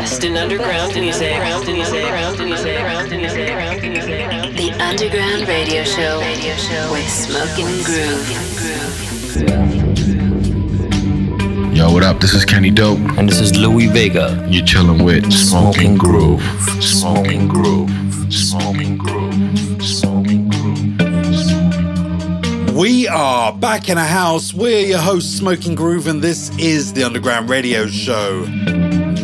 best in underground music. The Underground Radio Show with Smoking Groove. Yo, what up? This is Kenny Dope. And this is Louie Vega. You're chilling with Smoking Groove. Smoking Groove. Smoking Groove. Smoking Groove. We are back in a house. We're your hosts, Smoking Groove, and this is the Underground Radio Show.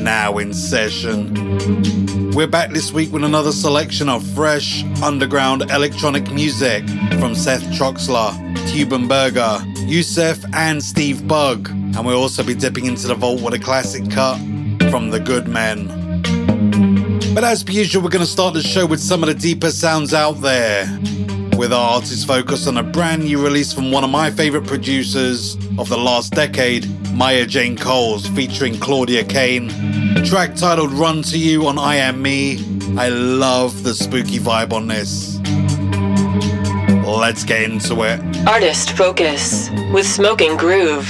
Now in session. We're back this week with another selection of fresh underground electronic music from Seth Troxler, Cuban Burger, Yousef, and Steve Bug. And we'll also be dipping into the vault with a classic cut from The Good Men. But as per usual, we're going to start the show with some of the deeper sounds out there with our artist focus on a brand new release from one of my favorite producers of the last decade, Maya Jane Coles, featuring Claudia Kane. Track titled Run to You on I Am Me. I love the spooky vibe on this. Let's get into it. Artist Focus with Smoking Groove.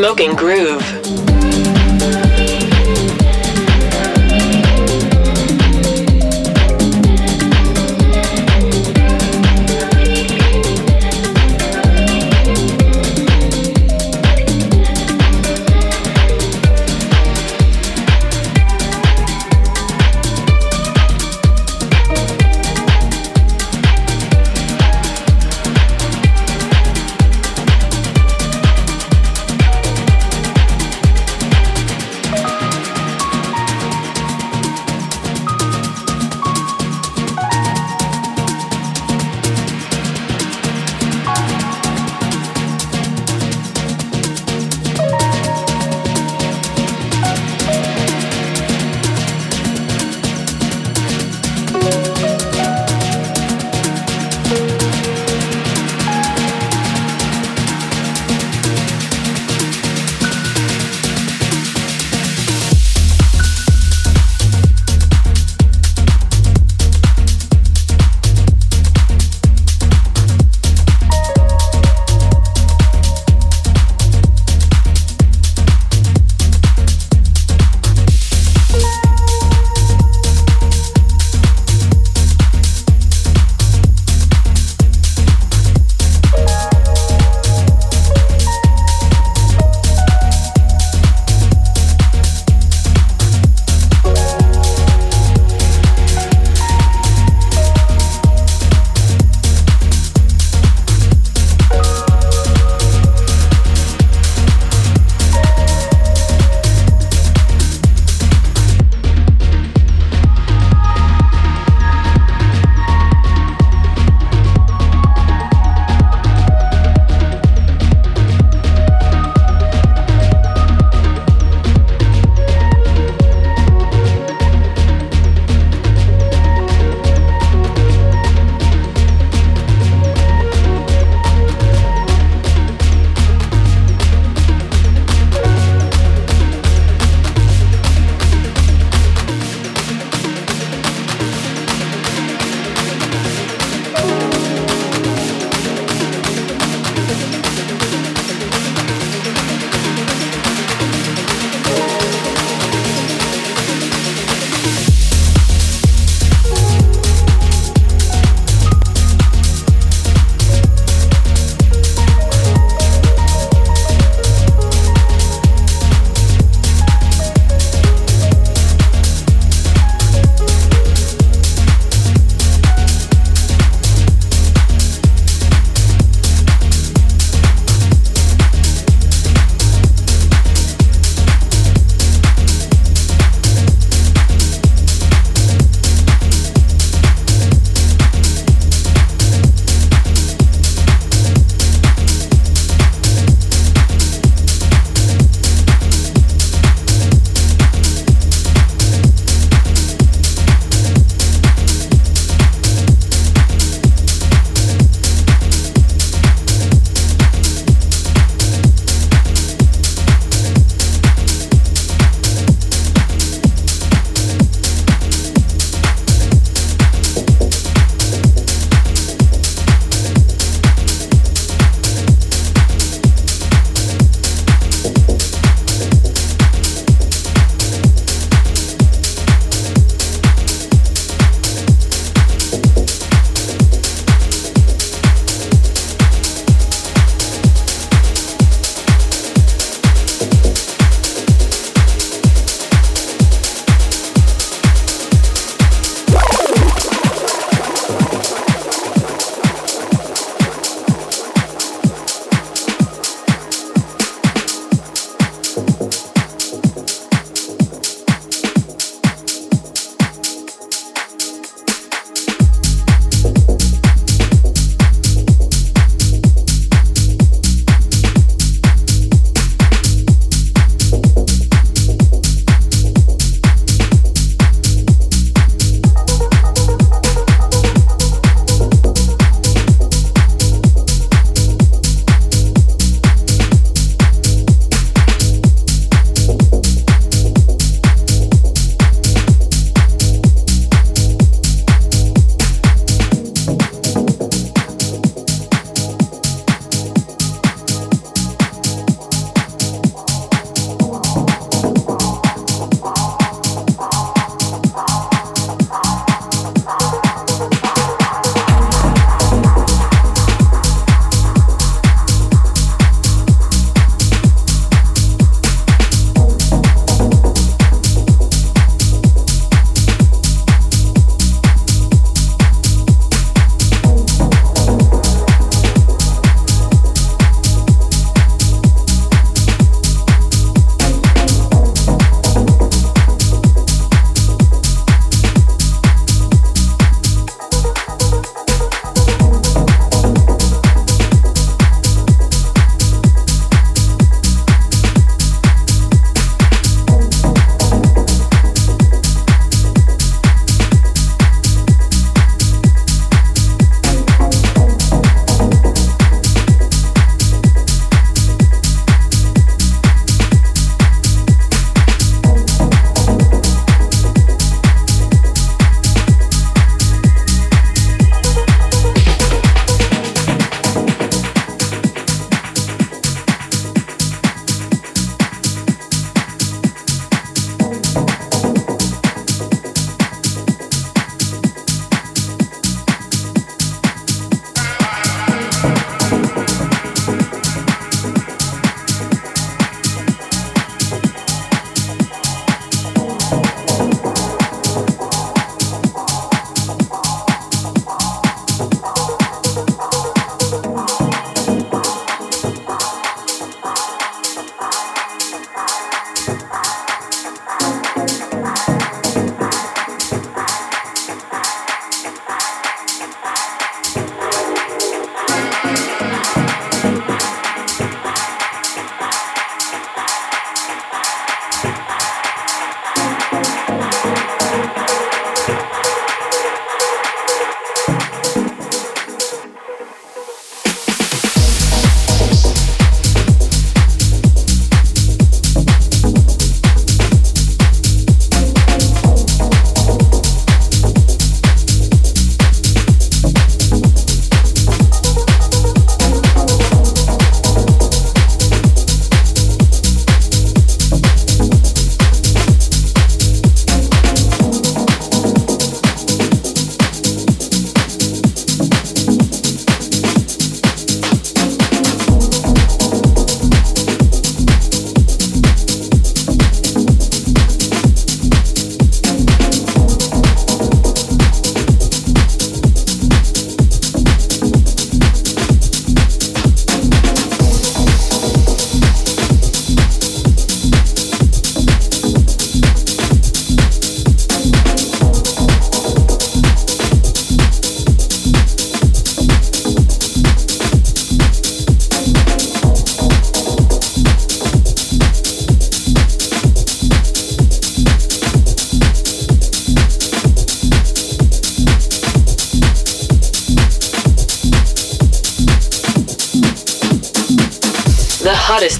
Smoking Groove.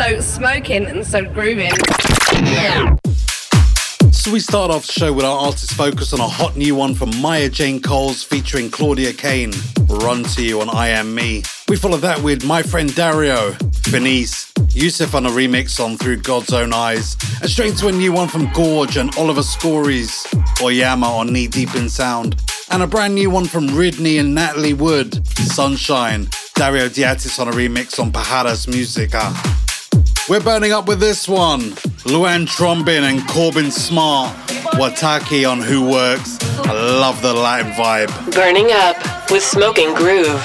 And so grooving. So we start off the show with our artist focus on a hot new one from Maya Jane Coles featuring Claudia Kane, Run to You on I Am Me. We follow that with my friend Dario, Benice, Yousef on a remix on Through God's Own Eyes, and straight to a new one from Gorge and Oliver Schories, Oyama on Knee Deep in Sound, and a brand new one from Ridney and Natalie Wood, Sunshine, Dario D'Attis on a remix on Pajaras Musica. We're burning up with this one. Luan Trombin and Corbin Smart. Wataki on Who Works. I love the Latin vibe. Burning up with Smoking Groove.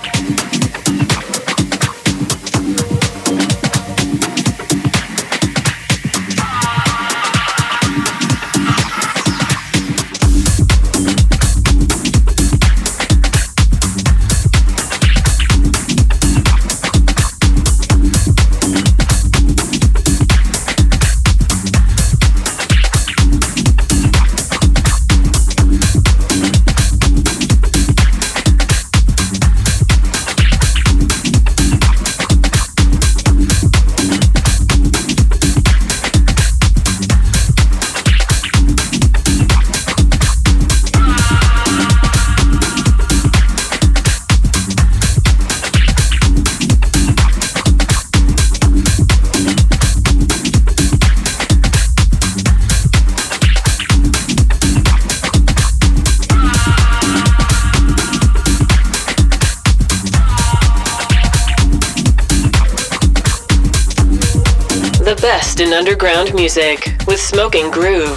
Underground music with Smoking Groove.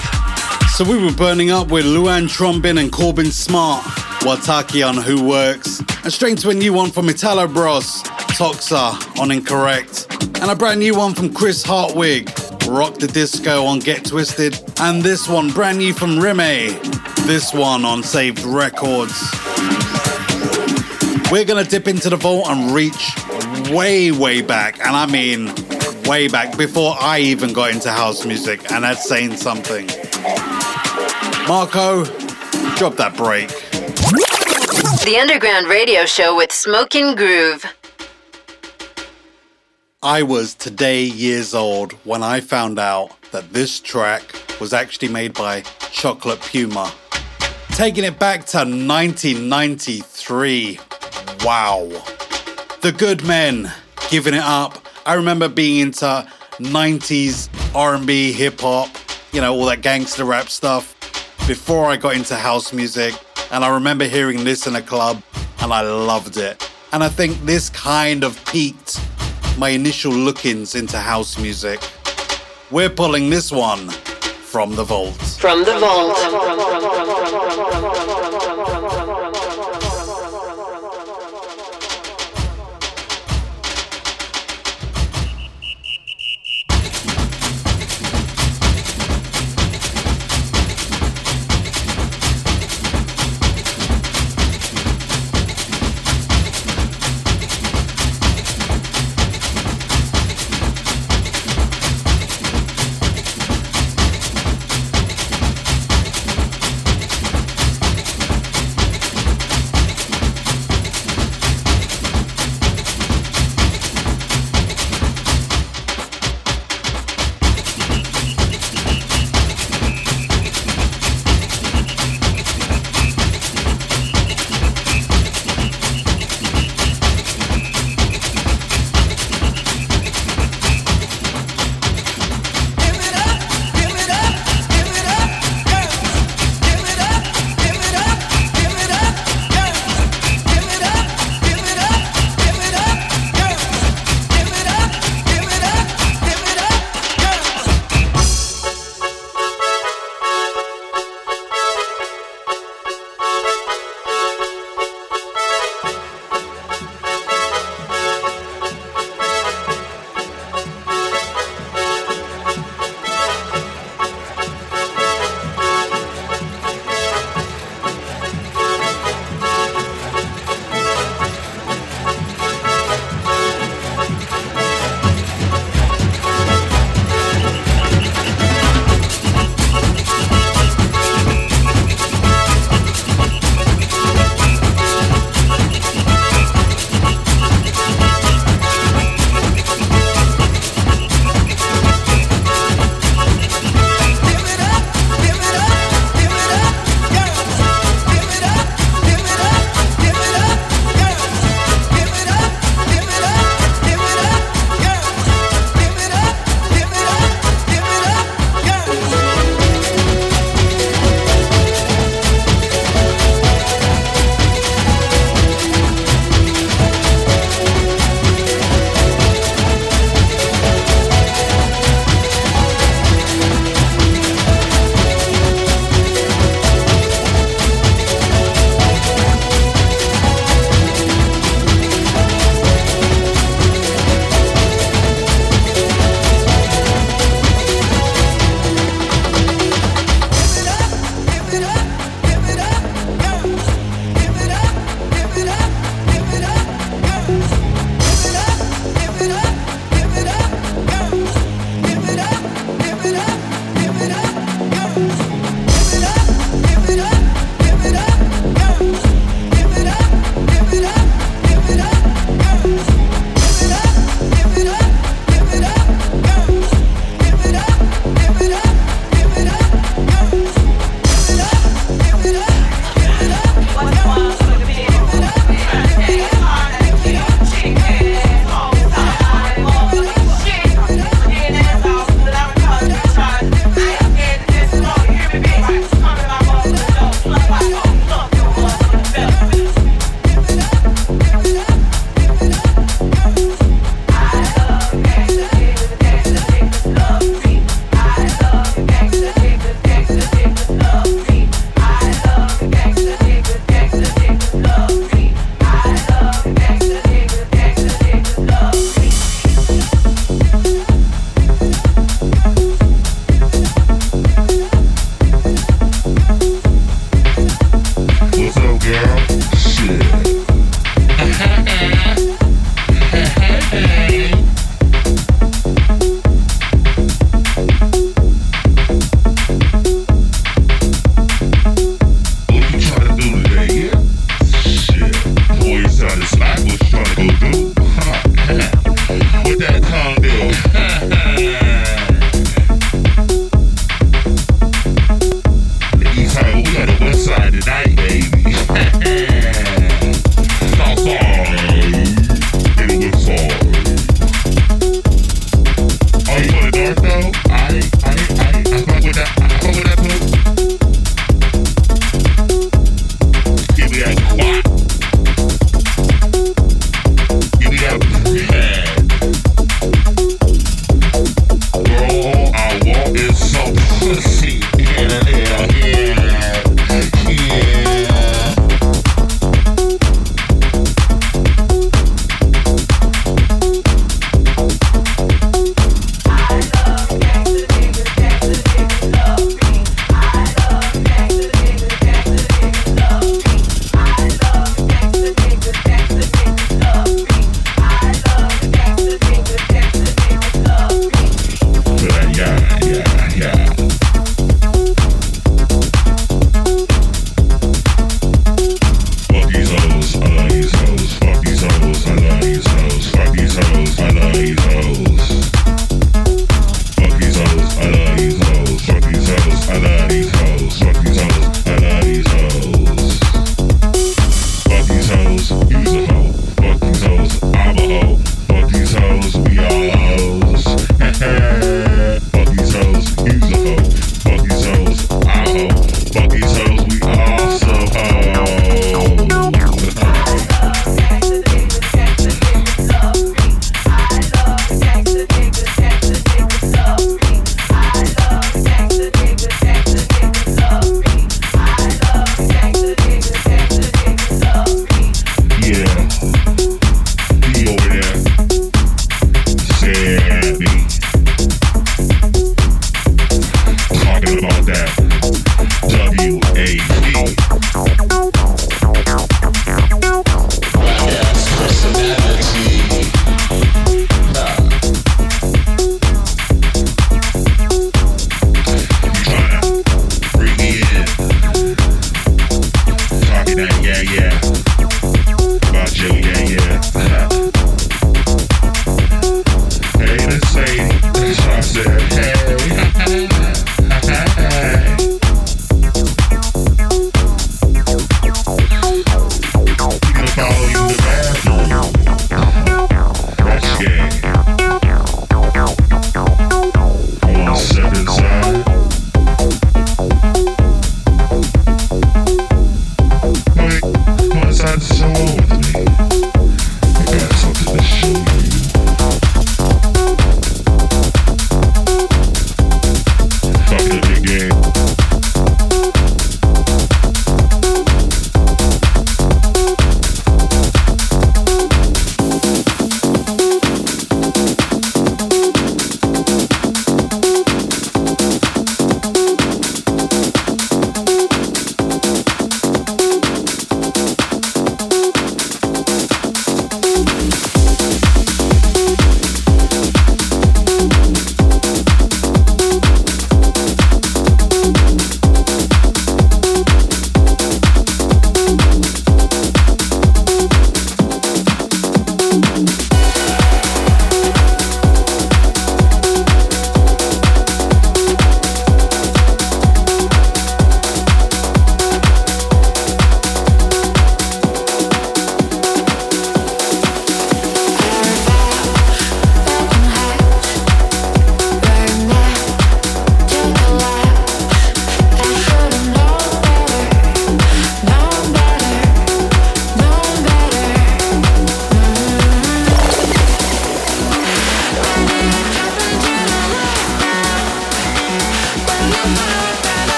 So we were burning up with Luan Trombin and Corbin Smart, Wataki on Who Works, and straight to a new one from Italo Bros, Toxa on Incorrect, and a brand new one from Chris Hartwig, Rock the Disco on Get Twisted, and this one brand new from Rime, this one on Saved Records. We're gonna dip into the vault and reach way, way back, and I mean way back before I even got into house music, and that's saying something. Marco, drop that break. The Underground Radio Show with Smoking Groove. I was today years old when I found out that this track was actually made by Chocolate Puma. Taking it back to 1993. Wow. The Good Men, giving it up I remember being into 90s R&B, hip hop, you know, all that gangster rap stuff before I got into house music. And I remember hearing this in a club and I loved it. And I think this kind of piqued my initial look-ins into house music. We're pulling this one from the vault. From the vault. hottest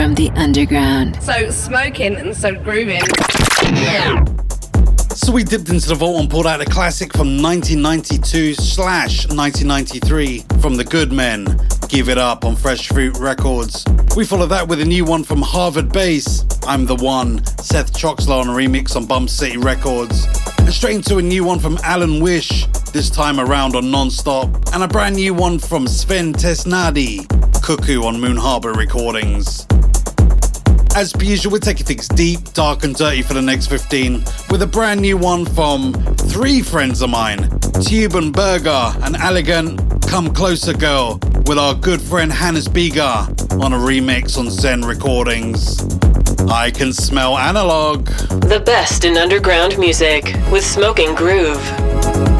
From the underground. So smoking and so grooving. So we dipped into the vault and pulled out a classic from 1992 slash 1993 from the Good Men, Give It Up on Fresh Fruit Records. We follow that with a new one from Harvard Bass, I'm the One, Seth Troxler on a remix on Bump City Records. And straight into a new one from Alan Wish, this time around on Nonstop, and a brand new one from Sven Tasnadi, Cuckoo on Moon Harbour Recordings. As per usual, we're taking things deep, dark, and dirty for the next 15 with a brand new one from three friends of mine Tube and Berger, an elegant Come Closer Girl, with our good friend Hannes Bieger on a remix on Zen Recordings. I can smell analog. The best in underground music with Smoking Groove.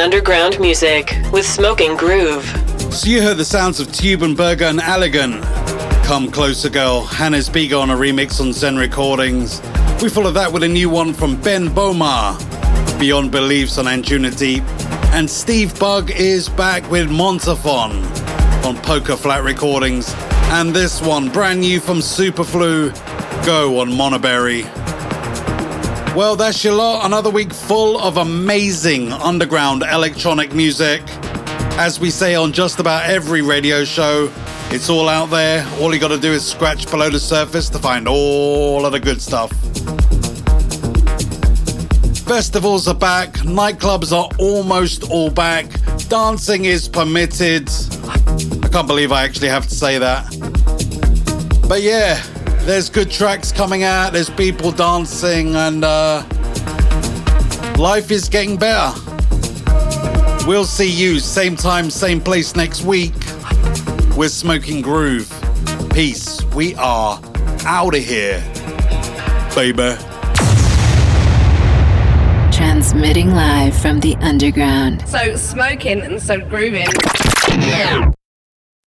Underground music with Smoking Groove. So you heard the sounds of Tube & Berger and Allegan. Come Closer Girl, Hannes Bieger on a remix on Zen Recordings. We follow that with a new one from Ben Böhmer, Beyond Beliefs on Anjuna Deep. And Steve Bug is back with Montafon on Poker Flat Recordings. And this one, brand new from Superflu, Go on Monaberry. Well, that's your lot. Another week full of amazing underground electronic music. As we say on just about every radio show, it's all out there. All you gotta do is scratch below the surface to find all of the good stuff. Festivals are back, nightclubs are almost all back, dancing is permitted. I can't believe I actually have to say that. But yeah, there's good tracks coming out, there's people dancing, and uh, life is getting better. We'll see you same time, same place next week. We're Smoking Groove. Peace. We are out of here, baby. Transmitting live from the underground. So smoking and so grooving.